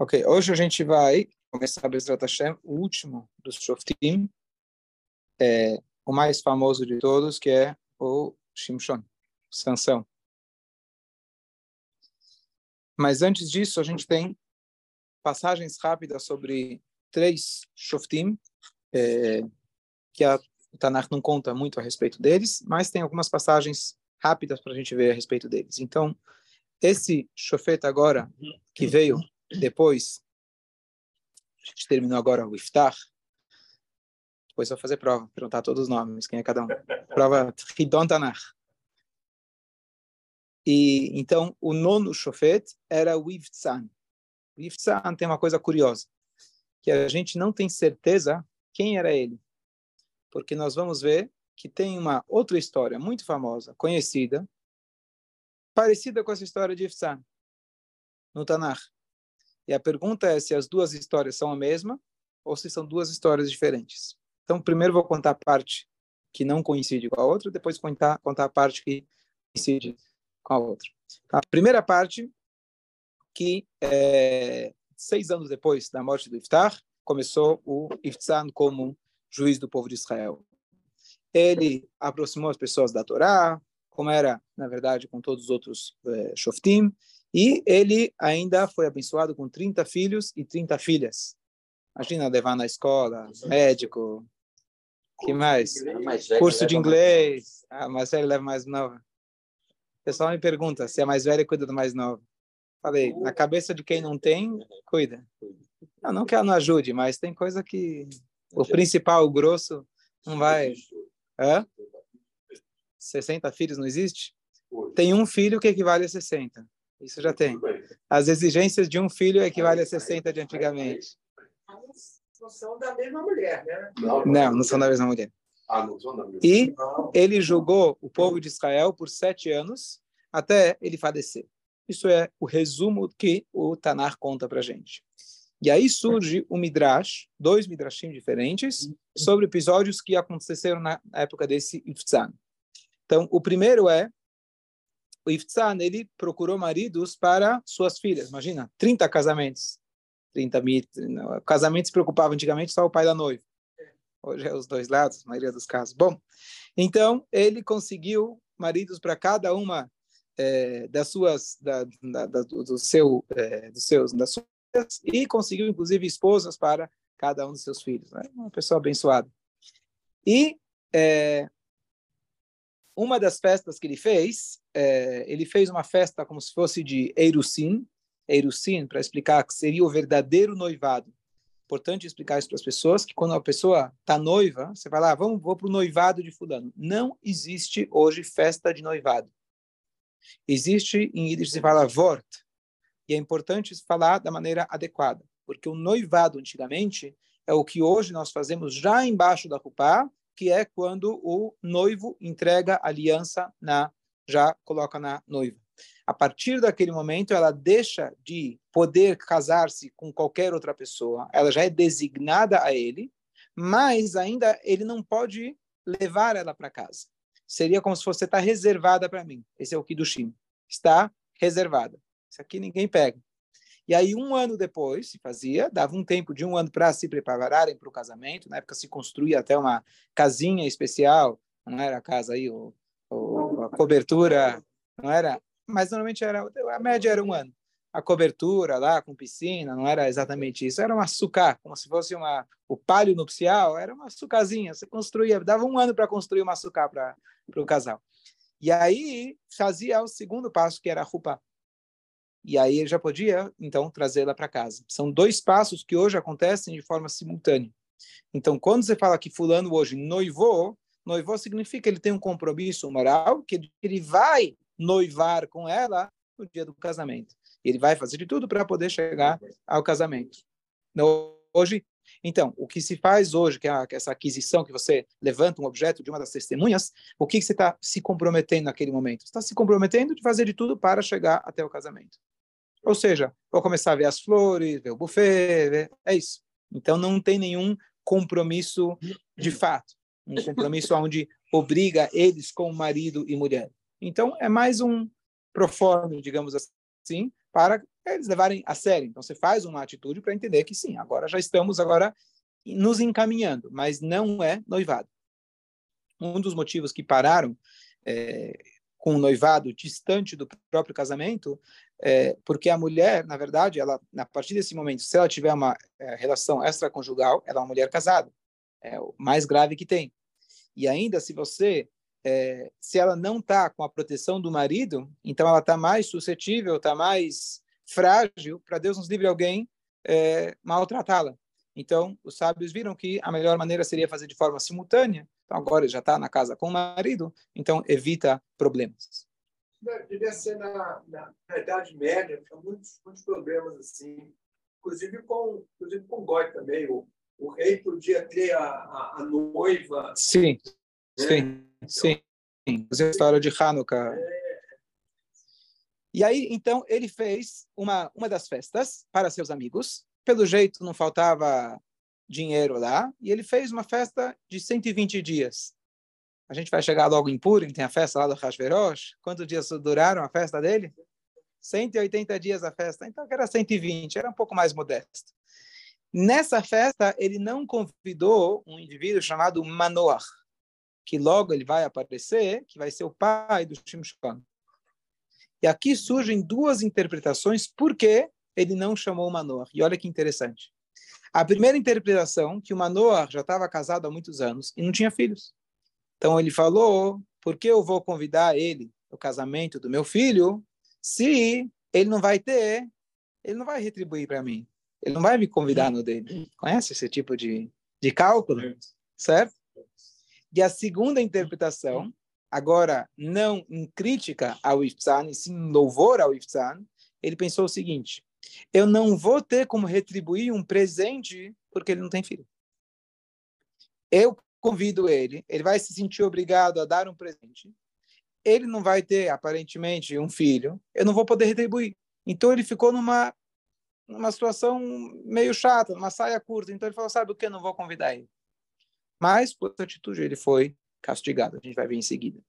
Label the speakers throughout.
Speaker 1: Ok, hoje a gente vai começar Bezrat Hashem, o último dos Shoftim, é, o mais famoso de todos, que é o Shimshon, Sansão. Mas antes disso, a gente tem passagens rápidas sobre três Shoftim, é, que a Tanakh não conta muito a respeito deles, mas tem algumas passagens rápidas para a gente ver a respeito deles. Então, esse Shofet agora, que veio depois, a gente terminou agora o Iftar, depois vou fazer prova, perguntar todos os nomes, quem é cada um. Prova Hidon Tanakh. E, então, o nono Shofet era o Ivtsan. O Ivtsan tem uma coisa curiosa, que a gente não tem certeza quem era ele porque nós vamos ver que tem uma outra história muito famosa, conhecida, parecida com essa história de Ifsan, no Tanakh. E a pergunta é se as duas histórias são a mesma ou se são duas histórias diferentes. Então, primeiro vou contar a parte que não coincide com a outra, depois contar, contar a parte que coincide com a outra. A primeira parte, que é, seis anos depois da morte do Iftar, começou o Ifsan como juiz do povo de Israel. Ele aproximou as pessoas da Torá, como era, na verdade, com todos os outros eh, shoftim, e ele ainda foi abençoado com 30 filhos e 30 filhas. Imagina levar na escola, médico, que mais? Curso de inglês. A mais velha leva mais nova. O pessoal me pergunta se a mais velha cuida do mais novo. Falei, na cabeça de quem não tem, cuida. Não, não que ela não ajude, mas tem coisa que o principal, o grosso, não vai. Hã? 60 filhos não existe? Tem um filho que equivale a 60. Isso já tem. As exigências de um filho equivale a 60 de antigamente.
Speaker 2: Não são da mesma mulher, né?
Speaker 1: Não, não são da mesma mulher.
Speaker 2: Ah.
Speaker 1: E ele julgou o povo de Israel por sete anos até ele falecer. Isso é o resumo que o Tanar conta para gente. E aí surge o Midrash, dois Midrashim diferentes, sobre episódios que aconteceram na época desse Iftzan. Então, o primeiro é, o Iftzan, ele procurou maridos para suas filhas. Imagina, 30 casamentos. 30 mil, casamentos se preocupava antigamente só o pai da noiva. Hoje é os dois lados, a maioria dos casos. Bom, então, ele conseguiu maridos para cada uma é, das suas, da, da, da, do seu, é, dos seus, das suas e conseguiu, inclusive, esposas para cada um dos seus filhos. Né? Uma pessoa abençoada. E é, uma das festas que ele fez, é, ele fez uma festa como se fosse de Eirusim, Eirusim, para explicar que seria o verdadeiro noivado. Importante explicar isso para as pessoas, que quando a pessoa está noiva, você vai lá, vamos, vou para o noivado de fulano. Não existe hoje festa de noivado. Existe, em Yiddish se fala Vort, e é importante falar da maneira adequada, porque o noivado antigamente é o que hoje nós fazemos já embaixo da roupa, que é quando o noivo entrega aliança na já coloca na noiva. A partir daquele momento, ela deixa de poder casar-se com qualquer outra pessoa, ela já é designada a ele, mas ainda ele não pode levar ela para casa. Seria como se fosse está reservada para mim. Esse é o Kiddushim. Está reservada. Isso aqui ninguém pega. E aí, um ano depois, se fazia, dava um tempo de um ano para se prepararem para o casamento. Na época, se construía até uma casinha especial, não era a casa aí, o, a cobertura, não era. Mas normalmente era, a média era um ano. A cobertura lá, com piscina, não era exatamente isso. Era uma sucá, como se fosse uma, o palio nupcial, era uma sucazinha. Você construía, dava um ano para construir uma sucá para o casal. E aí, fazia o segundo passo, que era a roupa e aí já podia, então, trazê-la para casa. São dois passos que hoje acontecem de forma simultânea. Então, quando você fala que fulano hoje noivou, noivou significa que ele tem um compromisso moral, que ele vai noivar com ela no dia do casamento. Ele vai fazer de tudo para poder chegar ao casamento. Hoje, então, o que se faz hoje, que é essa aquisição, que você levanta um objeto de uma das testemunhas, o que, que você está se comprometendo naquele momento? Você está se comprometendo de fazer de tudo para chegar até o casamento. Ou seja, vou começar a ver as flores, ver o buffet, ver... é isso. Então não tem nenhum compromisso de fato, um compromisso onde obriga eles como marido e mulher. Então é mais um proforme, digamos assim, para eles levarem a sério. Então você faz uma atitude para entender que sim, agora já estamos agora nos encaminhando, mas não é noivado. Um dos motivos que pararam é, com o noivado distante do próprio casamento, é, porque a mulher, na verdade, ela, a partir desse momento, se ela tiver uma é, relação extraconjugal, ela é uma mulher casada. É o mais grave que tem. E ainda, se você, é, se ela não está com a proteção do marido, então ela está mais suscetível, está mais frágil para Deus nos livre alguém é, maltratá-la. Então, os sábios viram que a melhor maneira seria fazer de forma simultânea. Então, agora já está na casa com o marido, então evita problemas.
Speaker 2: Devia ser na, na, na Idade Média, tinha muitos, muitos problemas assim, inclusive com, inclusive com Goi também. O, o rei podia ter a, a, a noiva.
Speaker 1: Sim, né? sim, sim. Fazer a história de Hanukkah. É. E aí, então, ele fez uma, uma das festas para seus amigos, pelo jeito, não faltava dinheiro lá, e ele fez uma festa de 120 dias. A gente vai chegar logo em Purim, tem a festa lá do Hashverosh. Quantos dias duraram a festa dele? 180 dias a festa. Então, era 120, era um pouco mais modesto. Nessa festa, ele não convidou um indivíduo chamado Manoach, que logo ele vai aparecer, que vai ser o pai do Shimshon. E aqui surgem duas interpretações por que ele não chamou Manoah. E olha que interessante. A primeira interpretação, que o Manoah já estava casado há muitos anos e não tinha filhos. Então ele falou, por que eu vou convidar ele no casamento do meu filho se ele não vai ter, ele não vai retribuir para mim. Ele não vai me convidar no dele. Conhece esse tipo de, de cálculo? Certo? E a segunda interpretação, agora não em crítica ao Iftzan, e sim em louvor ao Iftzan, ele pensou o seguinte: eu não vou ter como retribuir um presente porque ele não tem filho. Eu convido ele, ele vai se sentir obrigado a dar um presente. Ele não vai ter, aparentemente, um filho. Eu não vou poder retribuir. Então ele ficou numa numa situação meio chata, numa saia curta. Então ele falou: sabe o que? Não vou convidar ele. Mas, por essa atitude, ele foi castigado. A gente vai ver em seguida.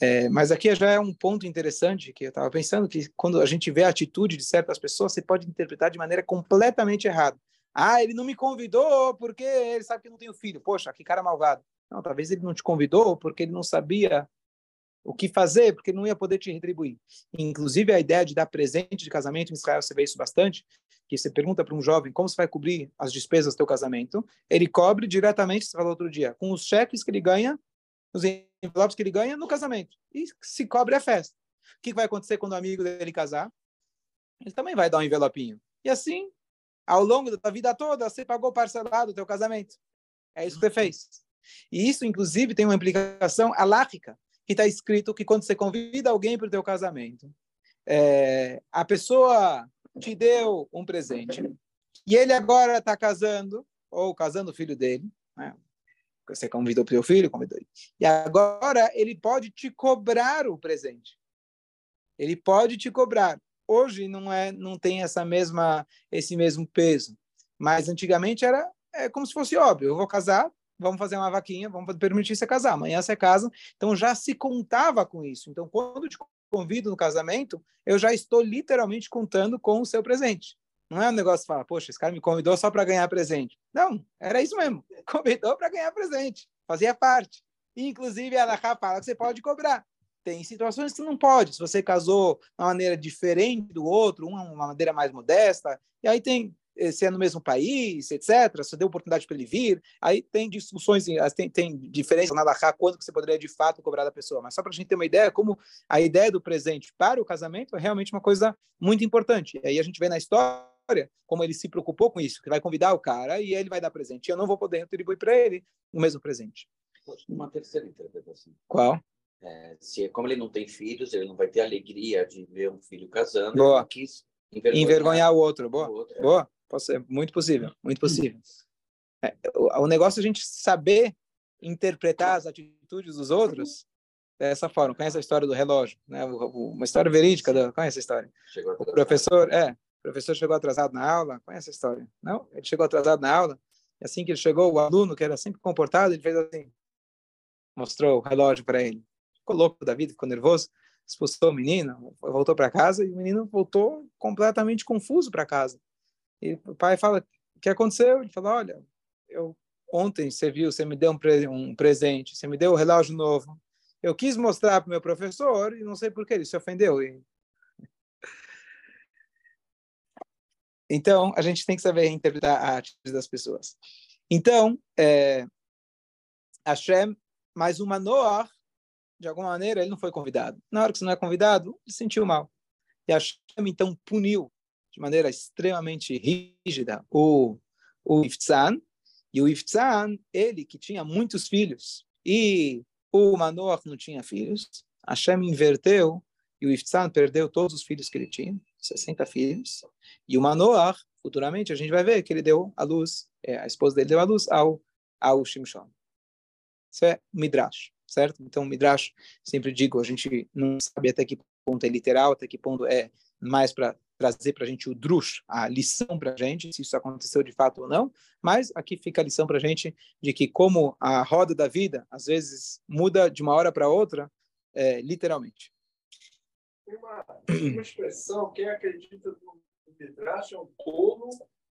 Speaker 1: É, mas aqui já é um ponto interessante que eu estava pensando que quando a gente vê a atitude de certas pessoas, você pode interpretar de maneira completamente errada. Ah, ele não me convidou porque ele sabe que não tenho filho. Poxa, que cara malvado. Não, talvez ele não te convidou porque ele não sabia o que fazer, porque não ia poder te retribuir. Inclusive, a ideia de dar presente de casamento em Israel, você vê isso bastante, que você pergunta para um jovem como você vai cobrir as despesas do teu casamento, ele cobre diretamente, você falou outro dia, com os cheques que ele ganha os envelopes que ele ganha no casamento. E se cobre a festa. O que vai acontecer quando o amigo dele casar? Ele também vai dar um envelopinho. E assim, ao longo da vida toda, você pagou parcelado o teu casamento. É isso que você fez. E isso, inclusive, tem uma implicação alárrica, que está escrito que quando você convida alguém para o teu casamento, é, a pessoa te deu um presente, e ele agora está casando, ou casando o filho dele, né? Você convidou para o seu filho, convidou ele. E agora ele pode te cobrar o presente. Ele pode te cobrar. Hoje não é, não tem essa mesma, esse mesmo peso. Mas antigamente era é como se fosse óbvio. Eu vou casar, vamos fazer uma vaquinha, vamos permitir você casar. Amanhã você casa. Então já se contava com isso. Então quando te convido no casamento, eu já estou literalmente contando com o seu presente. Não é um negócio de falar, poxa, esse cara me convidou só para ganhar presente. Não, era isso mesmo. Convidou para ganhar presente. Fazia parte. Inclusive, a Alaha fala que você pode cobrar. Tem situações que não pode. Se você casou de uma maneira diferente do outro, uma, maneira mais modesta, e aí tem se é no mesmo país, etc., você deu oportunidade para ele vir, aí tem discussões, tem, tem diferença na Laha, quando que você poderia de fato cobrar da pessoa, mas só para a gente ter uma ideia, como a ideia do presente para o casamento é realmente uma coisa muito importante. E aí a gente vê na história como ele se preocupou com isso, que vai convidar o cara e ele vai dar presente. Eu não vou poder retribuir para ele o mesmo presente.
Speaker 3: Uma terceira interpretação.
Speaker 1: Qual?
Speaker 3: É, se como ele não tem filhos, ele não vai ter alegria de ver um filho casando.
Speaker 1: Boa. Ele quis envergonhar, envergonhar o outro. Boa. O outro, é. Boa. Pode ser. Muito possível. Muito possível. É, o, o negócio é a gente saber interpretar as atitudes dos outros dessa forma. Conhece a história do relógio, né? Uma história verídica. Conhece a história? O professor, é, o professor chegou atrasado na aula, conhece a história? Não? Ele chegou atrasado na aula, e assim que ele chegou, o aluno, que era sempre comportado, ele fez assim, mostrou o relógio para ele. Ficou louco da vida, ficou nervoso. expulsou o menino, voltou para casa e o menino voltou completamente confuso para casa. E o pai fala: O que aconteceu? Ele fala: Olha, eu ontem você viu, você me deu um, pre um presente, você me deu um relógio novo. Eu quis mostrar para o meu professor e não sei por que ele se ofendeu. E... Então, a gente tem que saber interpretar a arte das pessoas. Então, é, Hashem, mais uma Noah, de alguma maneira, ele não foi convidado. Na hora que você não é convidado, ele sentiu mal. E Hashem, então, puniu de maneira extremamente rígida o, o Iftzan, e o Iftzan, ele que tinha muitos filhos, e o Manoach não tinha filhos, Hashem inverteu, e o Iftzan perdeu todos os filhos que ele tinha, 60 filhos, e o Manoach, futuramente, a gente vai ver que ele deu a luz, é, a esposa dele deu a luz ao, ao Shimshon. Isso é Midrash, certo? Então, Midrash, sempre digo, a gente não sabe até que ponto é literal, até que ponto é mais para trazer para a gente o drush, a lição para a gente, se isso aconteceu de fato ou não, mas aqui fica a lição para a gente de que como a roda da vida, às vezes, muda de uma hora para outra, é, literalmente.
Speaker 2: Tem uma, uma expressão, quem acredita no Midrash é um tolo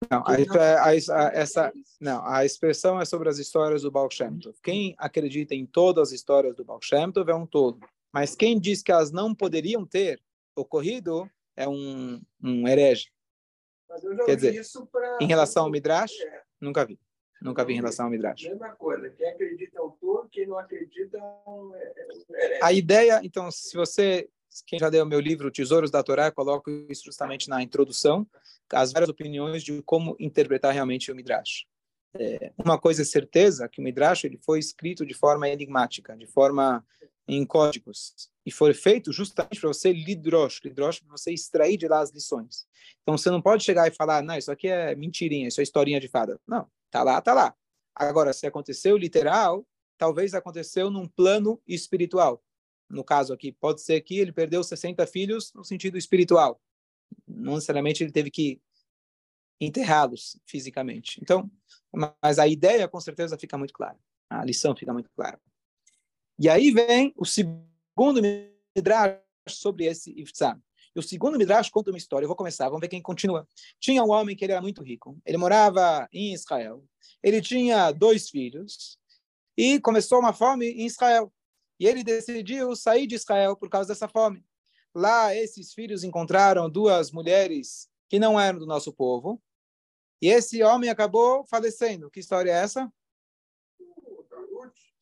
Speaker 1: não, a, a, a, essa, não, a expressão é sobre as histórias do Baal Shem Tov. Quem acredita em todas as histórias do Baal Shem Tov é um todo. Mas quem diz que elas não poderiam ter ocorrido é um, um herege. Quer dizer, em relação ao Midrash, é. nunca vi. Nunca vi em relação ao Midrash.
Speaker 2: Mesma coisa. Quem acredita é quem não acredita é um
Speaker 1: herege. A ideia, então, se você, quem já leu meu livro Tesouros da Torá, coloco isso justamente na introdução, as várias opiniões de como interpretar realmente o Midrash. É, uma coisa é certeza, que o Midrash ele foi escrito de forma enigmática, de forma em códigos e foi feito justamente para você lidrosh, lidrosh para você extrair de lá as lições. Então você não pode chegar e falar, não, isso aqui é mentirinha, isso é historinha de fada. Não, tá lá, tá lá. Agora, se aconteceu literal, talvez aconteceu num plano espiritual. No caso aqui, pode ser que ele perdeu 60 filhos no sentido espiritual. Não necessariamente ele teve que enterrá-los fisicamente. Então, mas a ideia com certeza fica muito clara. A lição fica muito clara. E aí vem o segundo Midrash sobre esse Iftzam. E o segundo Midrash conta uma história. Eu vou começar, vamos ver quem continua. Tinha um homem que ele era muito rico. Ele morava em Israel. Ele tinha dois filhos. E começou uma fome em Israel. E ele decidiu sair de Israel por causa dessa fome. Lá, esses filhos encontraram duas mulheres que não eram do nosso povo. E esse homem acabou falecendo. Que história é essa?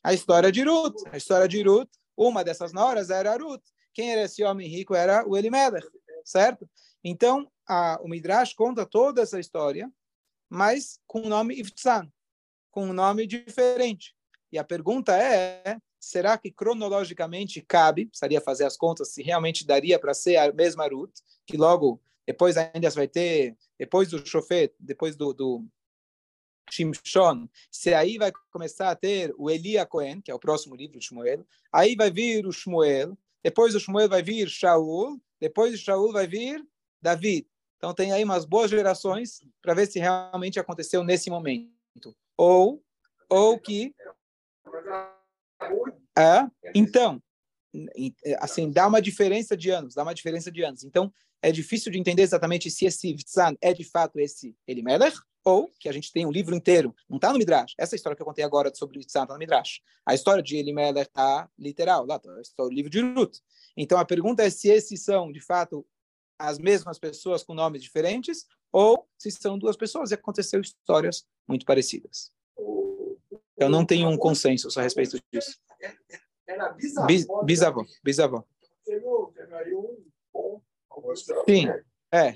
Speaker 1: A história de Ruth. A história de Ruth, uma dessas noras era Ruth. Quem era esse homem rico era o Elimelech, certo? Então, a, o Midrash conta toda essa história, mas com o nome Iftzan, com um nome diferente. E a pergunta é, será que cronologicamente cabe, precisaria fazer as contas, se realmente daria para ser a mesma Ruth, que logo, depois ainda vai ter, depois do Shofet, depois do, do Shimshon, se aí vai começar a ter o Elia Cohen, que é o próximo livro de Shmuel, aí vai vir o Shmuel, depois do Shmuel vai vir Shaul, depois de Shaul vai vir David. Então tem aí umas boas gerações para ver se realmente aconteceu nesse momento. Ou, ou que... É, então, assim, dá uma diferença de anos, dá uma diferença de anos. Então, é difícil de entender exatamente se esse Vitzan é de fato esse Elimelech, ou que a gente tem um livro inteiro, não está no Midrash. Essa história que eu contei agora sobre Yitzhak está no Midrash. A história de Elimelech está literal, lá está o livro de Ruth. Então a pergunta é se esses são, de fato, as mesmas pessoas com nomes diferentes, ou se são duas pessoas e aconteceu histórias muito parecidas. Eu não tenho um consenso a respeito disso.
Speaker 2: Era bisavó.
Speaker 1: Bisavó. bisavó. Sim, é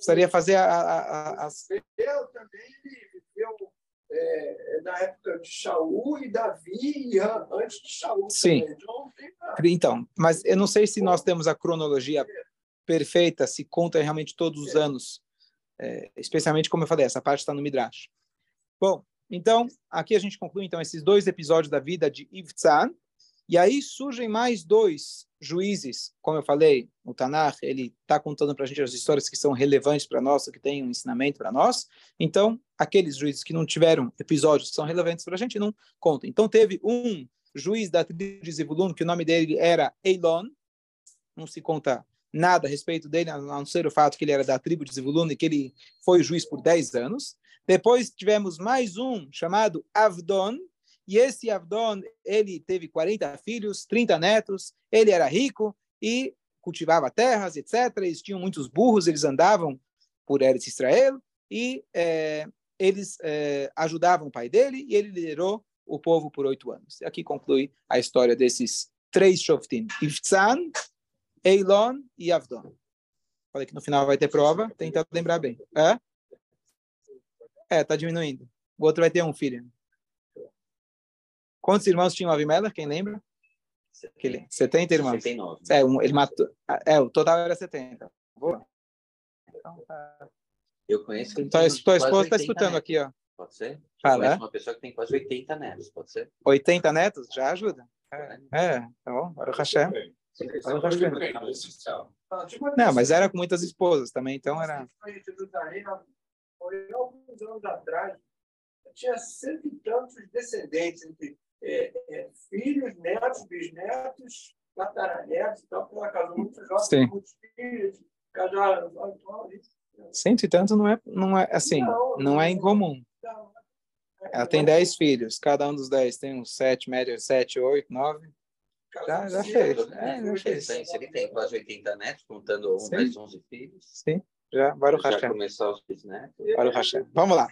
Speaker 1: precisaria fazer a, a, a, as...
Speaker 2: Eu também viveu é, na época de Shaul e Davi antes de Shaul.
Speaker 1: Sim. Então, então, mas eu não sei se nós temos a cronologia perfeita, se conta realmente todos os anos, é, especialmente como eu falei, essa parte está no Midrash. Bom, então, aqui a gente conclui então esses dois episódios da vida de Ivtzan, e aí surgem mais dois juízes, como eu falei, o Tanakh, ele está contando para a gente as histórias que são relevantes para nós, que têm um ensinamento para nós. Então, aqueles juízes que não tiveram episódios que são relevantes para a gente, não contam. Então, teve um juiz da tribo de Zebulun, que o nome dele era Eilon, não se conta nada a respeito dele, a não ser o fato que ele era da tribo de Zevulun e que ele foi juiz por 10 anos. Depois tivemos mais um chamado Avdon, e esse Avdon, ele teve 40 filhos, 30 netos, ele era rico e cultivava terras, etc. Eles tinham muitos burros, eles andavam por Eretz Israel e é, eles é, ajudavam o pai dele e ele liderou o povo por oito anos. Aqui conclui a história desses três Shoftim, Iftzan, Eilon e Avdon. Falei que no final vai ter prova, tenta lembrar bem. É? É, tá diminuindo. O outro vai ter um filho. Quantos irmãos tinha o Avimelech? Quem lembra? 70 irmãos. 79. É, um, ele matou. É, o total era 70. Boa.
Speaker 3: Então, tá. Eu conheço.
Speaker 1: Então, a tua esposa está escutando netos. aqui, ó.
Speaker 3: Pode ser?
Speaker 1: Fala.
Speaker 3: Uma pessoa que tem quase 80 netos, pode ser?
Speaker 1: 80 netos? Já ajuda. É, é tá bom. Baruch Hashem. Baruch Hashem. Não, mas era com muitas esposas também, então era.
Speaker 2: Alguns anos atrás, tinha cento e tantos descendentes entre é, é, filhos, netos, bisnetos, tataranetos, então, por acaso, muitos jovens, muitos filhos, casaram.
Speaker 1: Cento e tanto não é, não é assim, não, não é incomum. Não, é Ela tem dez filhos, cada um dos dez tem uns sete, média, sete, oito, nove. Já, já fez. É, já fez.
Speaker 3: Se ele tem quase 80 netos, contando um Sim. mais 11 filhos.
Speaker 1: Sim, já. Baruch
Speaker 3: Hashem. Já começou os bisnetos.
Speaker 1: Baruch Hashem. Vamos lá.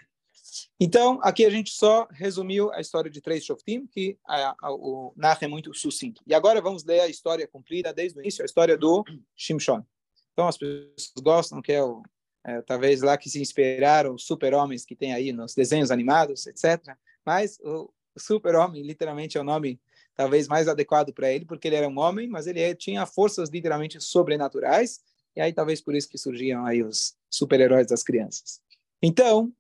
Speaker 1: Então, aqui a gente só resumiu a história de três Shoftim, que a, a, o narra é muito sucinto. E agora vamos ler a história completa desde o início, a história do Shimshon. Então, as pessoas gostam, que é, o, é talvez lá que se inspiraram os super-homens que tem aí nos desenhos animados, etc. Mas o super-homem, literalmente, é o nome talvez mais adequado para ele, porque ele era um homem, mas ele tinha forças literalmente sobrenaturais, e aí talvez por isso que surgiam aí os super-heróis das crianças. Então,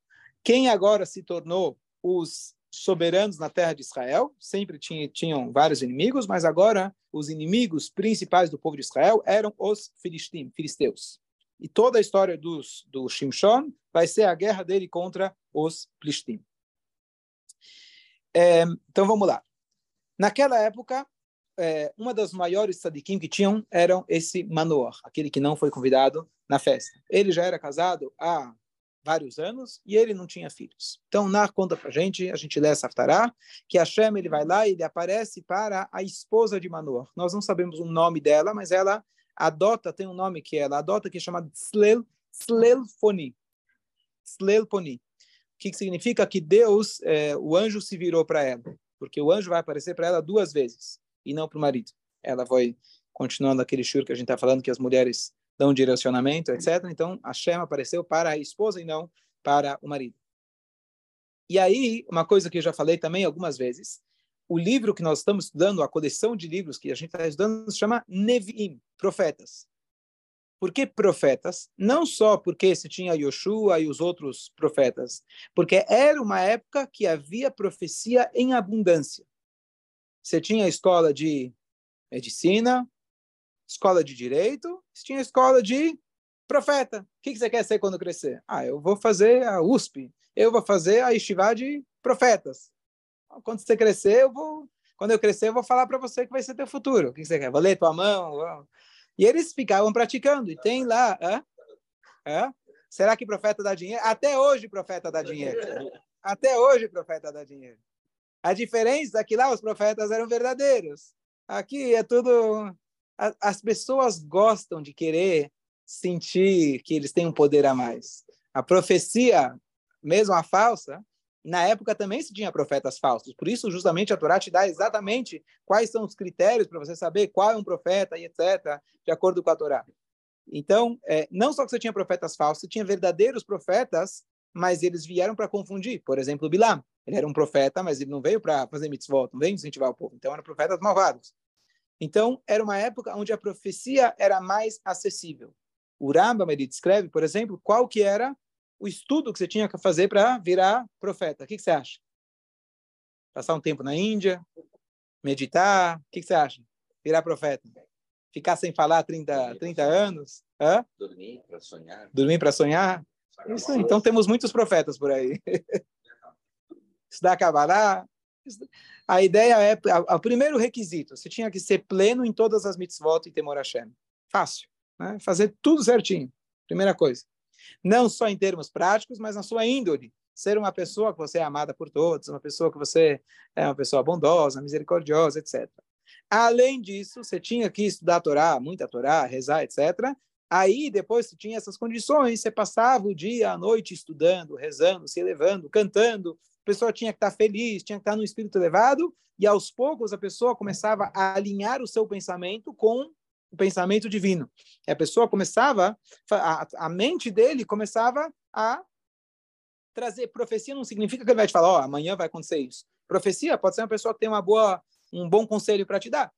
Speaker 1: quem agora se tornou os soberanos na terra de Israel, sempre tinha, tinham vários inimigos, mas agora os inimigos principais do povo de Israel eram os filistim, filisteus. E toda a história dos, do Shimshon vai ser a guerra dele contra os filistim. É, então vamos lá. Naquela época, é, uma das maiores sadiquim que tinham eram esse Manoah, aquele que não foi convidado na festa. Ele já era casado há vários anos e ele não tinha filhos. Então, Nar conta para a gente, a gente lê essa Haftará, que Hashem ele vai lá e ele aparece para a esposa de Manoah. Nós não sabemos o nome dela, mas ela adota, tem um nome que ela adota que é chamado Slel, Slelfoni. Slelfoni. O que, que significa? Que Deus, é, o anjo se virou para ela, porque o anjo vai aparecer para ela duas vezes e não para o marido. Ela vai continuando aquele shur que a gente está falando que as mulheres dão direcionamento, etc. Então, a Shema apareceu para a esposa e não para o marido. E aí, uma coisa que eu já falei também algumas vezes, o livro que nós estamos estudando, a coleção de livros que a gente está estudando, se chama Nevi'im, profetas. Por que profetas? Não só porque se tinha Yoshua e os outros profetas, porque era uma época que havia profecia em abundância. Você tinha a escola de medicina, escola de direito, tinha escola de profeta. O que você quer ser quando crescer? Ah, eu vou fazer a USP, eu vou fazer a Estivá de profetas. Quando você crescer, eu vou. Quando eu crescer, eu vou falar para você que vai ser teu futuro. O que você quer? Vou ler tua mão? E eles ficavam praticando. E tem lá. Hã? Hã? Será que profeta dá dinheiro? Até hoje, profeta dá dinheiro. Até hoje, profeta dá dinheiro. A diferença é que lá os profetas eram verdadeiros. Aqui é tudo as pessoas gostam de querer sentir que eles têm um poder a mais. A profecia, mesmo a falsa, na época também se tinha profetas falsos. Por isso, justamente, a Torá te dá exatamente quais são os critérios para você saber qual é um profeta e etc., de acordo com a Torá. Então, é, não só que você tinha profetas falsos, você tinha verdadeiros profetas, mas eles vieram para confundir. Por exemplo, Bilam. Ele era um profeta, mas ele não veio para fazer mitzvot, não veio incentivar o povo. Então, eram profetas malvados. Então, era uma época onde a profecia era mais acessível. O Rambam, ele descreve, por exemplo, qual que era o estudo que você tinha que fazer para virar profeta. O que, que, você acha? Passar um tempo na Índia? Meditar? O que, que, você acha? Virar profeta? Ficar sem falar 30, 30 anos?
Speaker 3: Hã? Dormir para sonhar.
Speaker 1: Dormir para sonhar? Isso, então temos muitos profetas por aí. Estudar Kabbalah, a ideia é, o primeiro requisito, você tinha que ser pleno em todas as mitzvot e temor Hashem. Fácil. Né? Fazer tudo certinho. Primeira coisa. Não só em termos práticos, mas na sua índole. Ser uma pessoa que você é amada por todos, uma pessoa que você é uma pessoa bondosa, misericordiosa, etc. Além disso, você tinha que estudar a Torá, muita Torá, rezar, etc. Aí, depois que tinha essas condições, você passava o dia, a noite estudando, rezando, se elevando, cantando. Pessoa tinha que estar feliz, tinha que estar no espírito elevado, e aos poucos a pessoa começava a alinhar o seu pensamento com o pensamento divino. E a pessoa começava, a, a mente dele começava a trazer. Profecia não significa que ele vai te falar, ó, oh, amanhã vai acontecer isso. Profecia pode ser uma pessoa que tem uma boa um bom conselho para te dar.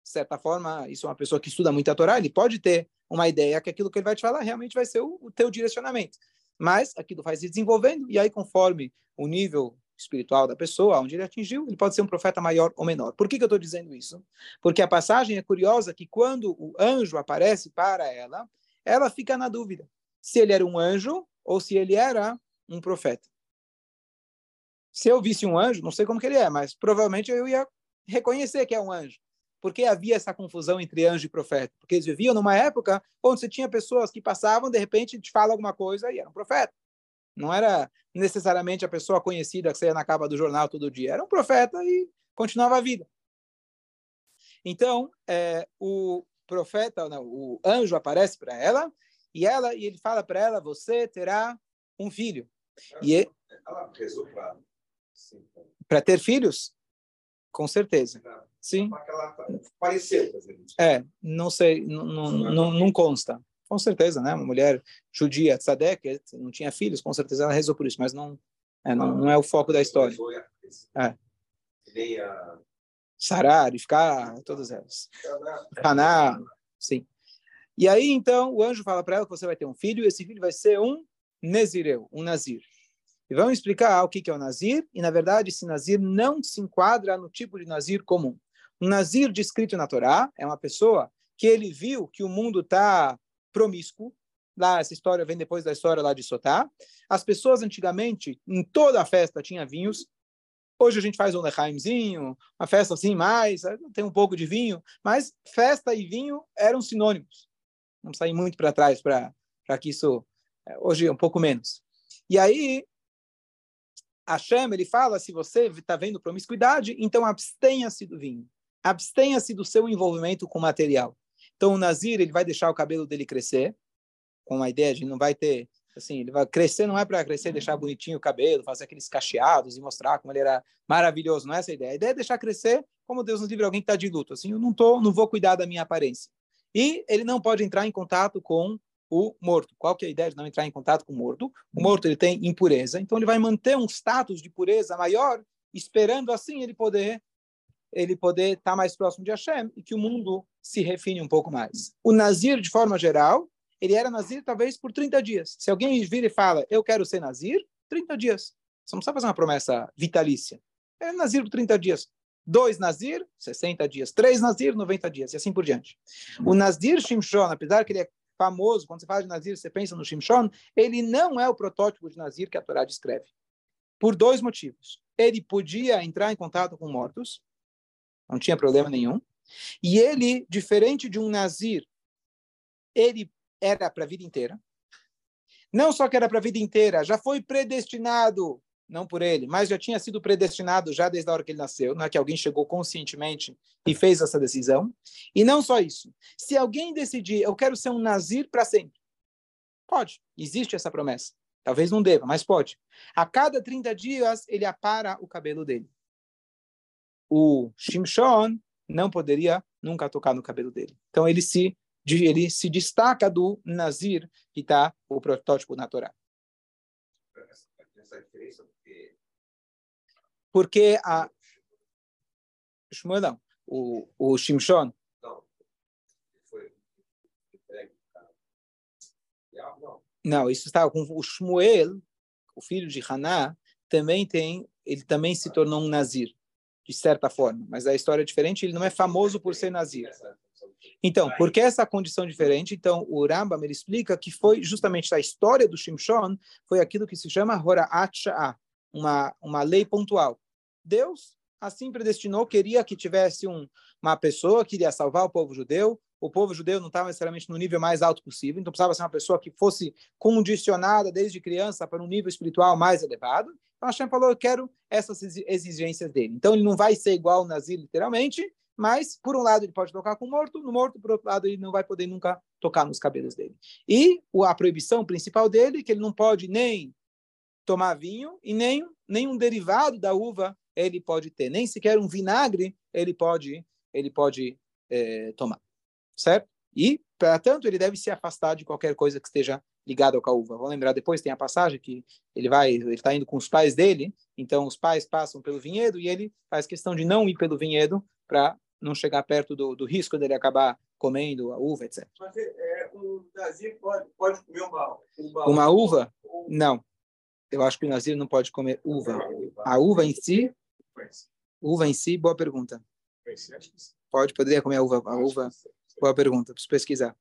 Speaker 1: De certa forma, isso é uma pessoa que estuda muito a Torá, ele pode ter uma ideia que aquilo que ele vai te falar realmente vai ser o, o teu direcionamento. Mas aquilo vai se desenvolvendo, e aí, conforme o nível espiritual da pessoa, onde ele atingiu, ele pode ser um profeta maior ou menor. Por que, que eu estou dizendo isso? Porque a passagem é curiosa que quando o anjo aparece para ela, ela fica na dúvida se ele era um anjo ou se ele era um profeta. Se eu visse um anjo, não sei como que ele é, mas provavelmente eu ia reconhecer que é um anjo. Porque havia essa confusão entre anjo e profeta? Porque eles viviam numa época onde você tinha pessoas que passavam, de repente, te fala alguma coisa e era um profeta. Não era necessariamente a pessoa conhecida que saía na capa do jornal todo dia. Era um profeta e continuava a vida. Então, é, o profeta, não, o anjo aparece para ela e ela e ele fala para ela: você terá um filho. E ela rezou para ter filhos? Com certeza. Sim. Pareceu. É, não sei, não, não, não, consta. Com certeza, né? Uma mulher judia, tzadek, não tinha filhos, com certeza ela rezou por isso, mas não, é, não, não é o foco da história. É. Sarar, ficar, todas elas. Haná, sim. E aí, então, o anjo fala para ela que você vai ter um filho, e esse filho vai ser um Nezireu, um Nazir. E vamos explicar o que é o Nazir, e na verdade esse Nazir não se enquadra no tipo de Nazir comum. Um Nazir descrito na Torá é uma pessoa que ele viu que o mundo está promíscuo, lá essa história vem depois da história lá de Sotá. As pessoas antigamente, em toda a festa tinha vinhos, Hoje a gente faz um lechaimzinho, uma festa assim mais, tem um pouco de vinho, mas festa e vinho eram sinônimos. Vamos sair muito para trás para que isso, é, hoje é um pouco menos. E aí, Hashem, ele fala, se você está vendo promiscuidade, então abstenha-se do vinho. Abstenha-se do seu envolvimento com material. Então, o Nazir, ele vai deixar o cabelo dele crescer, com a ideia de não vai ter, assim, ele vai crescer, não é para crescer, deixar bonitinho o cabelo, fazer aqueles cacheados e mostrar como ele era maravilhoso, não é essa a ideia. A ideia é deixar crescer, como Deus nos livre alguém que está de luto, assim, eu não, tô, não vou cuidar da minha aparência. E ele não pode entrar em contato com o morto. Qual que é a ideia de não entrar em contato com o morto? O morto ele tem impureza, então ele vai manter um status de pureza maior, esperando assim ele poder ele poder estar mais próximo de Hashem e que o mundo se refine um pouco mais. O Nazir, de forma geral, ele era Nazir talvez por 30 dias. Se alguém vira e fala, eu quero ser Nazir, 30 dias. Você não precisa fazer uma promessa vitalícia. É Nazir por 30 dias. Dois Nazir, 60 dias. Três Nazir, 90 dias. E assim por diante. O Nazir Shimshon, apesar que ele é famoso, quando você fala de Nazir, você pensa no Shimshon, ele não é o protótipo de Nazir que a Torá descreve. Por dois motivos. Ele podia entrar em contato com mortos, não tinha problema nenhum. E ele, diferente de um Nazir, ele era para a vida inteira. Não só que era para a vida inteira, já foi predestinado não por ele, mas já tinha sido predestinado já desde a hora que ele nasceu, não é que alguém chegou conscientemente e fez essa decisão. E não só isso. Se alguém decidir, eu quero ser um nazir para sempre, pode. Existe essa promessa. Talvez não deva, mas pode. A cada 30 dias, ele apara o cabelo dele. O Shimshon não poderia nunca tocar no cabelo dele. Então, ele se, ele se destaca do nazir, que está o protótipo na Torá. Essa diferença porque a Shmuel não, o, o Shimshon. Não, isso está com o Shmuel, o filho de Haná, também tem, ele também se tornou um nazir, de certa forma, mas a história é diferente, ele não é famoso por ser nazir. Então, por que essa condição diferente? Então, o Rambam ele explica que foi justamente a história do Shimshon, foi aquilo que se chama Hora'at Sha'ah, uma, uma lei pontual. Deus assim predestinou, queria que tivesse um, uma pessoa que iria salvar o povo judeu, o povo judeu não estava necessariamente no nível mais alto possível, então precisava ser uma pessoa que fosse condicionada desde criança para um nível espiritual mais elevado. Então Hashem falou, eu quero essas exigências dele. Então ele não vai ser igual ao Nazir literalmente, mas por um lado ele pode tocar com o morto, no morto, por outro lado ele não vai poder nunca tocar nos cabelos dele. E a proibição principal dele é que ele não pode nem tomar vinho e nem nenhum derivado da uva ele pode ter, nem sequer um vinagre ele pode ele pode é, tomar certo? E, para tanto, ele deve se afastar de qualquer coisa que esteja ligada ao uva. Vamos lembrar depois, tem a passagem que ele vai, ele está indo com os pais dele, então os pais passam pelo vinhedo e ele faz questão de não ir pelo vinhedo para não chegar perto do, do risco dele acabar comendo a uva, etc.
Speaker 2: Mas é, é o Nazir pode, pode comer uma,
Speaker 1: uma, uma uva? Ou... Não. Eu acho que o Nazir não pode comer uva. A uva em si? Uva em si, boa pergunta. Pode, poderia comer a uva. A uva Boa pergunta, preciso pesquisar.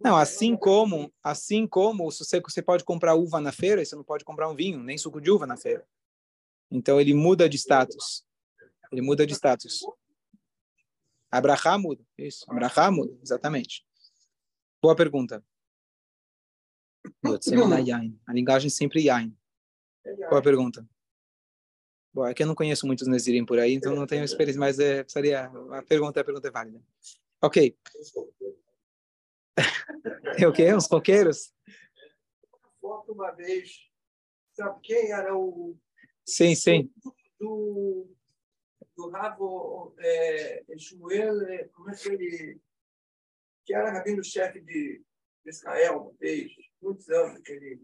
Speaker 1: Não, assim como, assim como você, você pode comprar uva na feira, você não pode comprar um vinho, nem suco de uva na feira. Então ele muda de status. Ele muda de status. Abraham muda. Isso, Abraham muda, exatamente. Boa pergunta. A linguagem sempre yain. Boa pergunta. Bom, é que eu não conheço muitos Nazirim por aí, então não tenho experiência, mas é, precisaria. A pergunta, a pergunta é válida. Ok. é o quê? Os coqueiros?
Speaker 2: Foto uma vez. Sabe quem era o.
Speaker 1: Sim, sim.
Speaker 2: Do, do Ravo é, Shmuel, é, como é que ele. Que era rabino-chefe de Israel uma vez, muitos anos que ele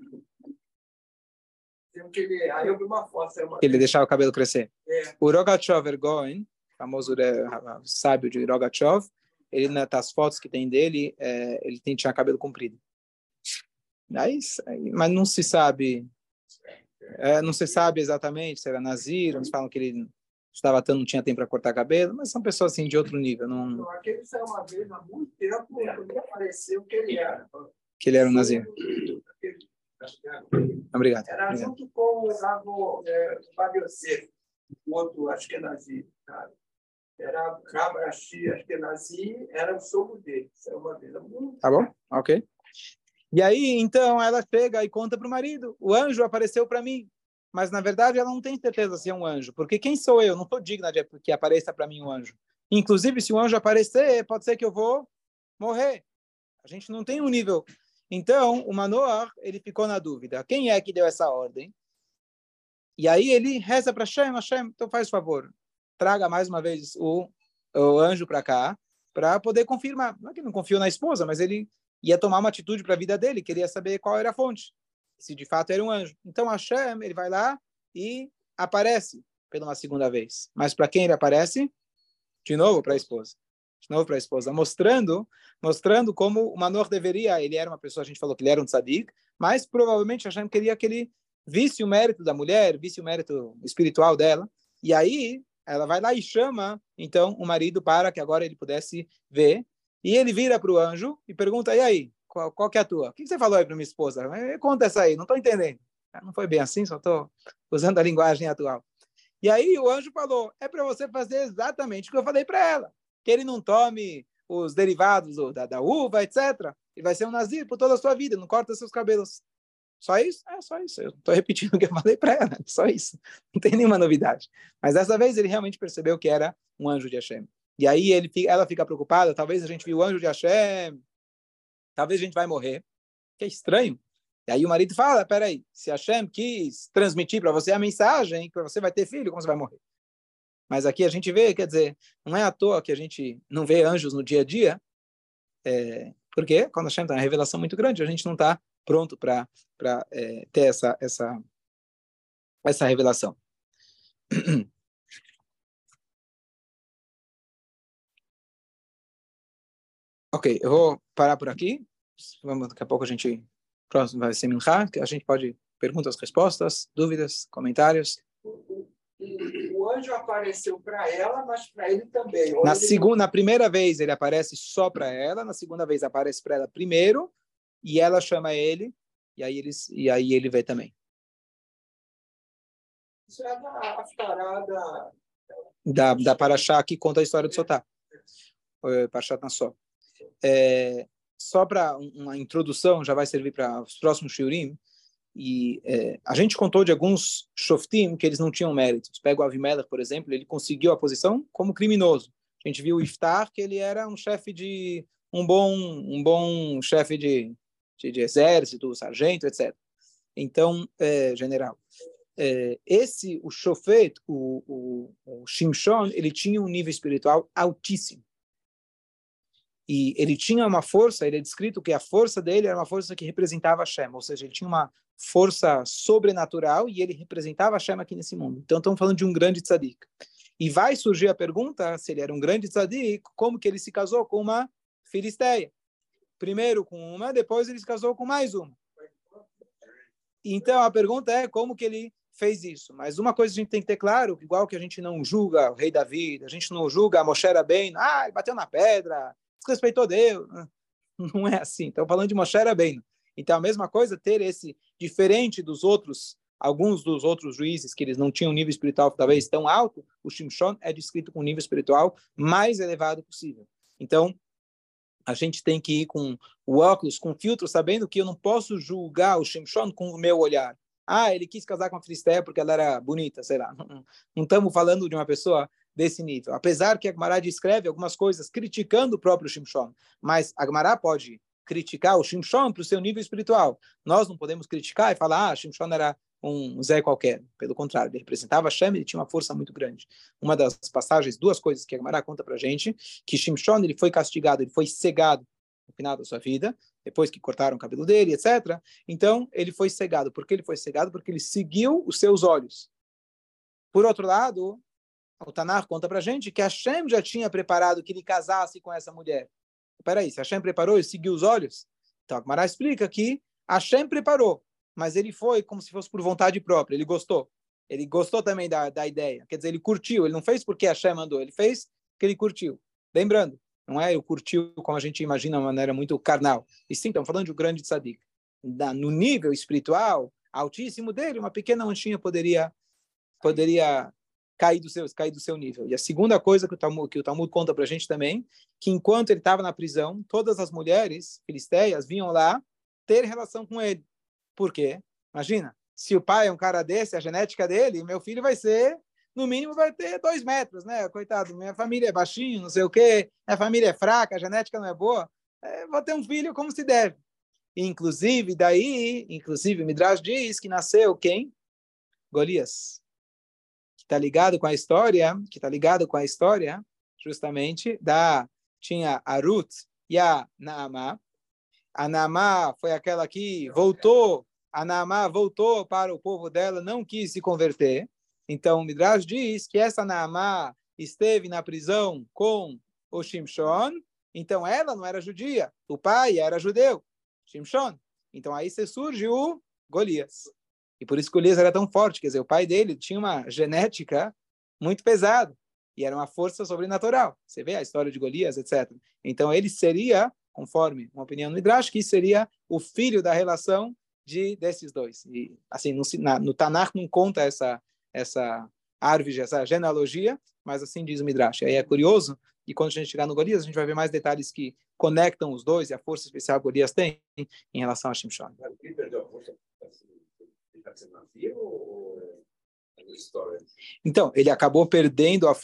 Speaker 2: ele, aí eu vi uma foto. Uma...
Speaker 1: Ele deixava o cabelo crescer. É. O Rogachev Ergoin, famoso é, sábio de Rogachev, ele nas fotos que tem dele, é, ele tem, tinha cabelo comprido. Aí, mas não se sabe, é, não se sabe exatamente se era Nazir, uns falam que ele estava tão não tinha tempo para cortar cabelo, mas são pessoas assim de outro nível. Não...
Speaker 2: Aquele saiu uma vez há muito tempo, quando apareceu que ele era.
Speaker 1: Que ele era um Nazir. Obrigado.
Speaker 2: Era
Speaker 1: Obrigado.
Speaker 2: junto com o Rabo é, Fábio o outro Ashkenazi. Cara. Era Rabo Ashkenazi, era o sogro dele. É uma vez.
Speaker 1: Tá bom? Ok. E aí, então, ela chega e conta para o marido: o anjo apareceu para mim. Mas, na verdade, ela não tem certeza se é um anjo. Porque quem sou eu? Não estou digna de que apareça para mim um anjo. Inclusive, se o anjo aparecer, pode ser que eu vou morrer. A gente não tem um nível então, o Manoah, ele ficou na dúvida. Quem é que deu essa ordem? E aí ele reza para Hashem, Hashem, então faz favor, traga mais uma vez o, o anjo para cá, para poder confirmar. Não é que não confiou na esposa, mas ele ia tomar uma atitude para a vida dele, queria saber qual era a fonte, se de fato era um anjo. Então Hashem, ele vai lá e aparece pela uma segunda vez. Mas para quem ele aparece? De novo para a esposa de novo para a esposa, mostrando, mostrando como o Manor deveria, ele era uma pessoa, a gente falou que ele era um tzadik, mas provavelmente Hashem queria que ele visse o mérito da mulher, visse o mérito espiritual dela, e aí ela vai lá e chama, então, o marido para que agora ele pudesse ver, e ele vira para o anjo e pergunta, e aí, qual, qual que é a tua? O que você falou aí para minha esposa? Conta essa aí, não estou entendendo. Ah, não foi bem assim, só estou usando a linguagem atual. E aí o anjo falou, é para você fazer exatamente o que eu falei para ela que ele não tome os derivados da, da uva, etc. Ele vai ser um nazir por toda a sua vida, não corta seus cabelos. Só isso? É só isso. Eu estou repetindo o que eu falei para ela. Só isso. Não tem nenhuma novidade. Mas dessa vez ele realmente percebeu que era um anjo de Hashem. E aí ele, ela fica preocupada. Talvez a gente viu o anjo de Hashem. Talvez a gente vai morrer. Que é estranho. E aí o marido fala: peraí, se Hashem quis transmitir para você a mensagem que você vai ter filho, como você vai morrer? Mas aqui a gente vê, quer dizer, não é à toa que a gente não vê anjos no dia a dia, é, porque quando a gente tem uma revelação muito grande, a gente não está pronto para é, ter essa, essa, essa revelação. ok, eu vou parar por aqui. Vamos, daqui a pouco a gente próximo vai ser Minha, que a gente pode perguntas, respostas, dúvidas, comentários
Speaker 2: o anjo apareceu para ela, mas para ele também.
Speaker 1: na segunda, na primeira vez ele aparece só para ela, na segunda vez aparece para ela primeiro e ela chama ele e aí eles e aí ele vê também.
Speaker 2: Isso é a parada
Speaker 1: da, da Paraxá que conta a história do Sotá. Eh, Parashat Nassó. É, só para uma introdução, já vai servir para os próximos shiurim, e é, a gente contou de alguns shoftim que eles não tinham méritos. Pega o Avimelech, por exemplo, ele conseguiu a posição como criminoso. A gente viu o Iftar, que ele era um chefe de um bom um bom chefe de, de, de exército, sargento, etc. Então, é, general. É, esse, o Shofet, o, o, o Shimshon, ele tinha um nível espiritual altíssimo. E ele tinha uma força, ele é descrito que a força dele era uma força que representava Hashem, ou seja, ele tinha uma força sobrenatural e ele representava Hashem aqui nesse mundo. Então, estamos falando de um grande tzadik. E vai surgir a pergunta, se ele era um grande tzadik, como que ele se casou com uma filisteia? Primeiro com uma, depois ele se casou com mais uma. Então, a pergunta é como que ele fez isso. Mas uma coisa a gente tem que ter claro, igual que a gente não julga o rei Davi, a gente não julga a Moshe bem, ah, ele bateu na pedra, desrespeitou Deus. Não é assim. Estamos falando de Moshe bem. Então, a mesma coisa, ter esse, diferente dos outros, alguns dos outros juízes, que eles não tinham nível espiritual talvez tão alto, o Shimshon é descrito com nível espiritual mais elevado possível. Então, a gente tem que ir com o óculos, com o filtro, sabendo que eu não posso julgar o Shimshon com o meu olhar. Ah, ele quis casar com a Filisteia porque ela era bonita, sei lá. Não estamos falando de uma pessoa desse nível. Apesar que a Gemara descreve algumas coisas criticando o próprio Shimshon, mas a Gemara pode criticar o Shimshon para o seu nível espiritual. Nós não podemos criticar e falar, ah, Shimshon era um Zé qualquer. Pelo contrário, ele representava Hashem, ele tinha uma força muito grande. Uma das passagens, duas coisas que a Gemara conta para gente, que Shimshon ele foi castigado, ele foi cegado no final da sua vida, depois que cortaram o cabelo dele, etc. Então, ele foi cegado. Por que ele foi cegado? Porque ele seguiu os seus olhos. Por outro lado, o Tanar conta para gente que Hashem já tinha preparado que ele casasse com essa mulher. Peraí, se Hashem preparou e seguiu os olhos? Então, a Gemara explica que Hashem preparou, mas ele foi como se fosse por vontade própria, ele gostou. Ele gostou também da, da ideia, quer dizer, ele curtiu, ele não fez porque Hashem mandou, ele fez porque ele curtiu. Lembrando, não é o curtiu como a gente imagina de uma maneira muito carnal. E sim, estamos falando de um grande tzadik. no nível espiritual altíssimo dele, uma pequena manchinha poderia poderia cair do seu, cair do seu nível. E a segunda coisa que o Talmud, que o Talmud conta para a gente também, que enquanto ele estava na prisão, todas as mulheres filisteias vinham lá ter relação com ele. Por quê? Imagina, se o pai é um cara desse, a genética dele, meu filho vai ser, no mínimo, vai ter dois metros, né? Coitado, minha família é baixinho, não sei o quê, minha família é fraca, a genética não é boa, é, vou ter um filho como se deve. Inclusive, daí, inclusive, Midrash diz que nasceu quem? Golias está ligado com a história, que está ligado com a história, justamente, da tinha a Ruth e a Naamá. A Naamá foi aquela que voltou, a Naamá voltou para o povo dela, não quis se converter. Então, o Midrash diz que essa Naamá esteve na prisão com o Shimshon, então ela não era judia, o pai era judeu, Shimshon. Então aí se surge o Golias. E por isso que Elias era tão forte, quer dizer, o pai dele tinha uma genética muito pesada e era uma força sobrenatural. Você vê a história de Golias, etc. Então ele seria, conforme uma opinião no Midrash, que seria o filho da relação de desses dois. E assim, no, na, no Tanakh não conta essa essa árvore, essa genealogia, mas assim diz o Midrash. Aí é curioso, e quando a gente chegar no Golias, a gente vai ver mais detalhes que conectam os dois e a força especial que Golias tem em relação a Shimshon. Então, ele acabou perdendo a força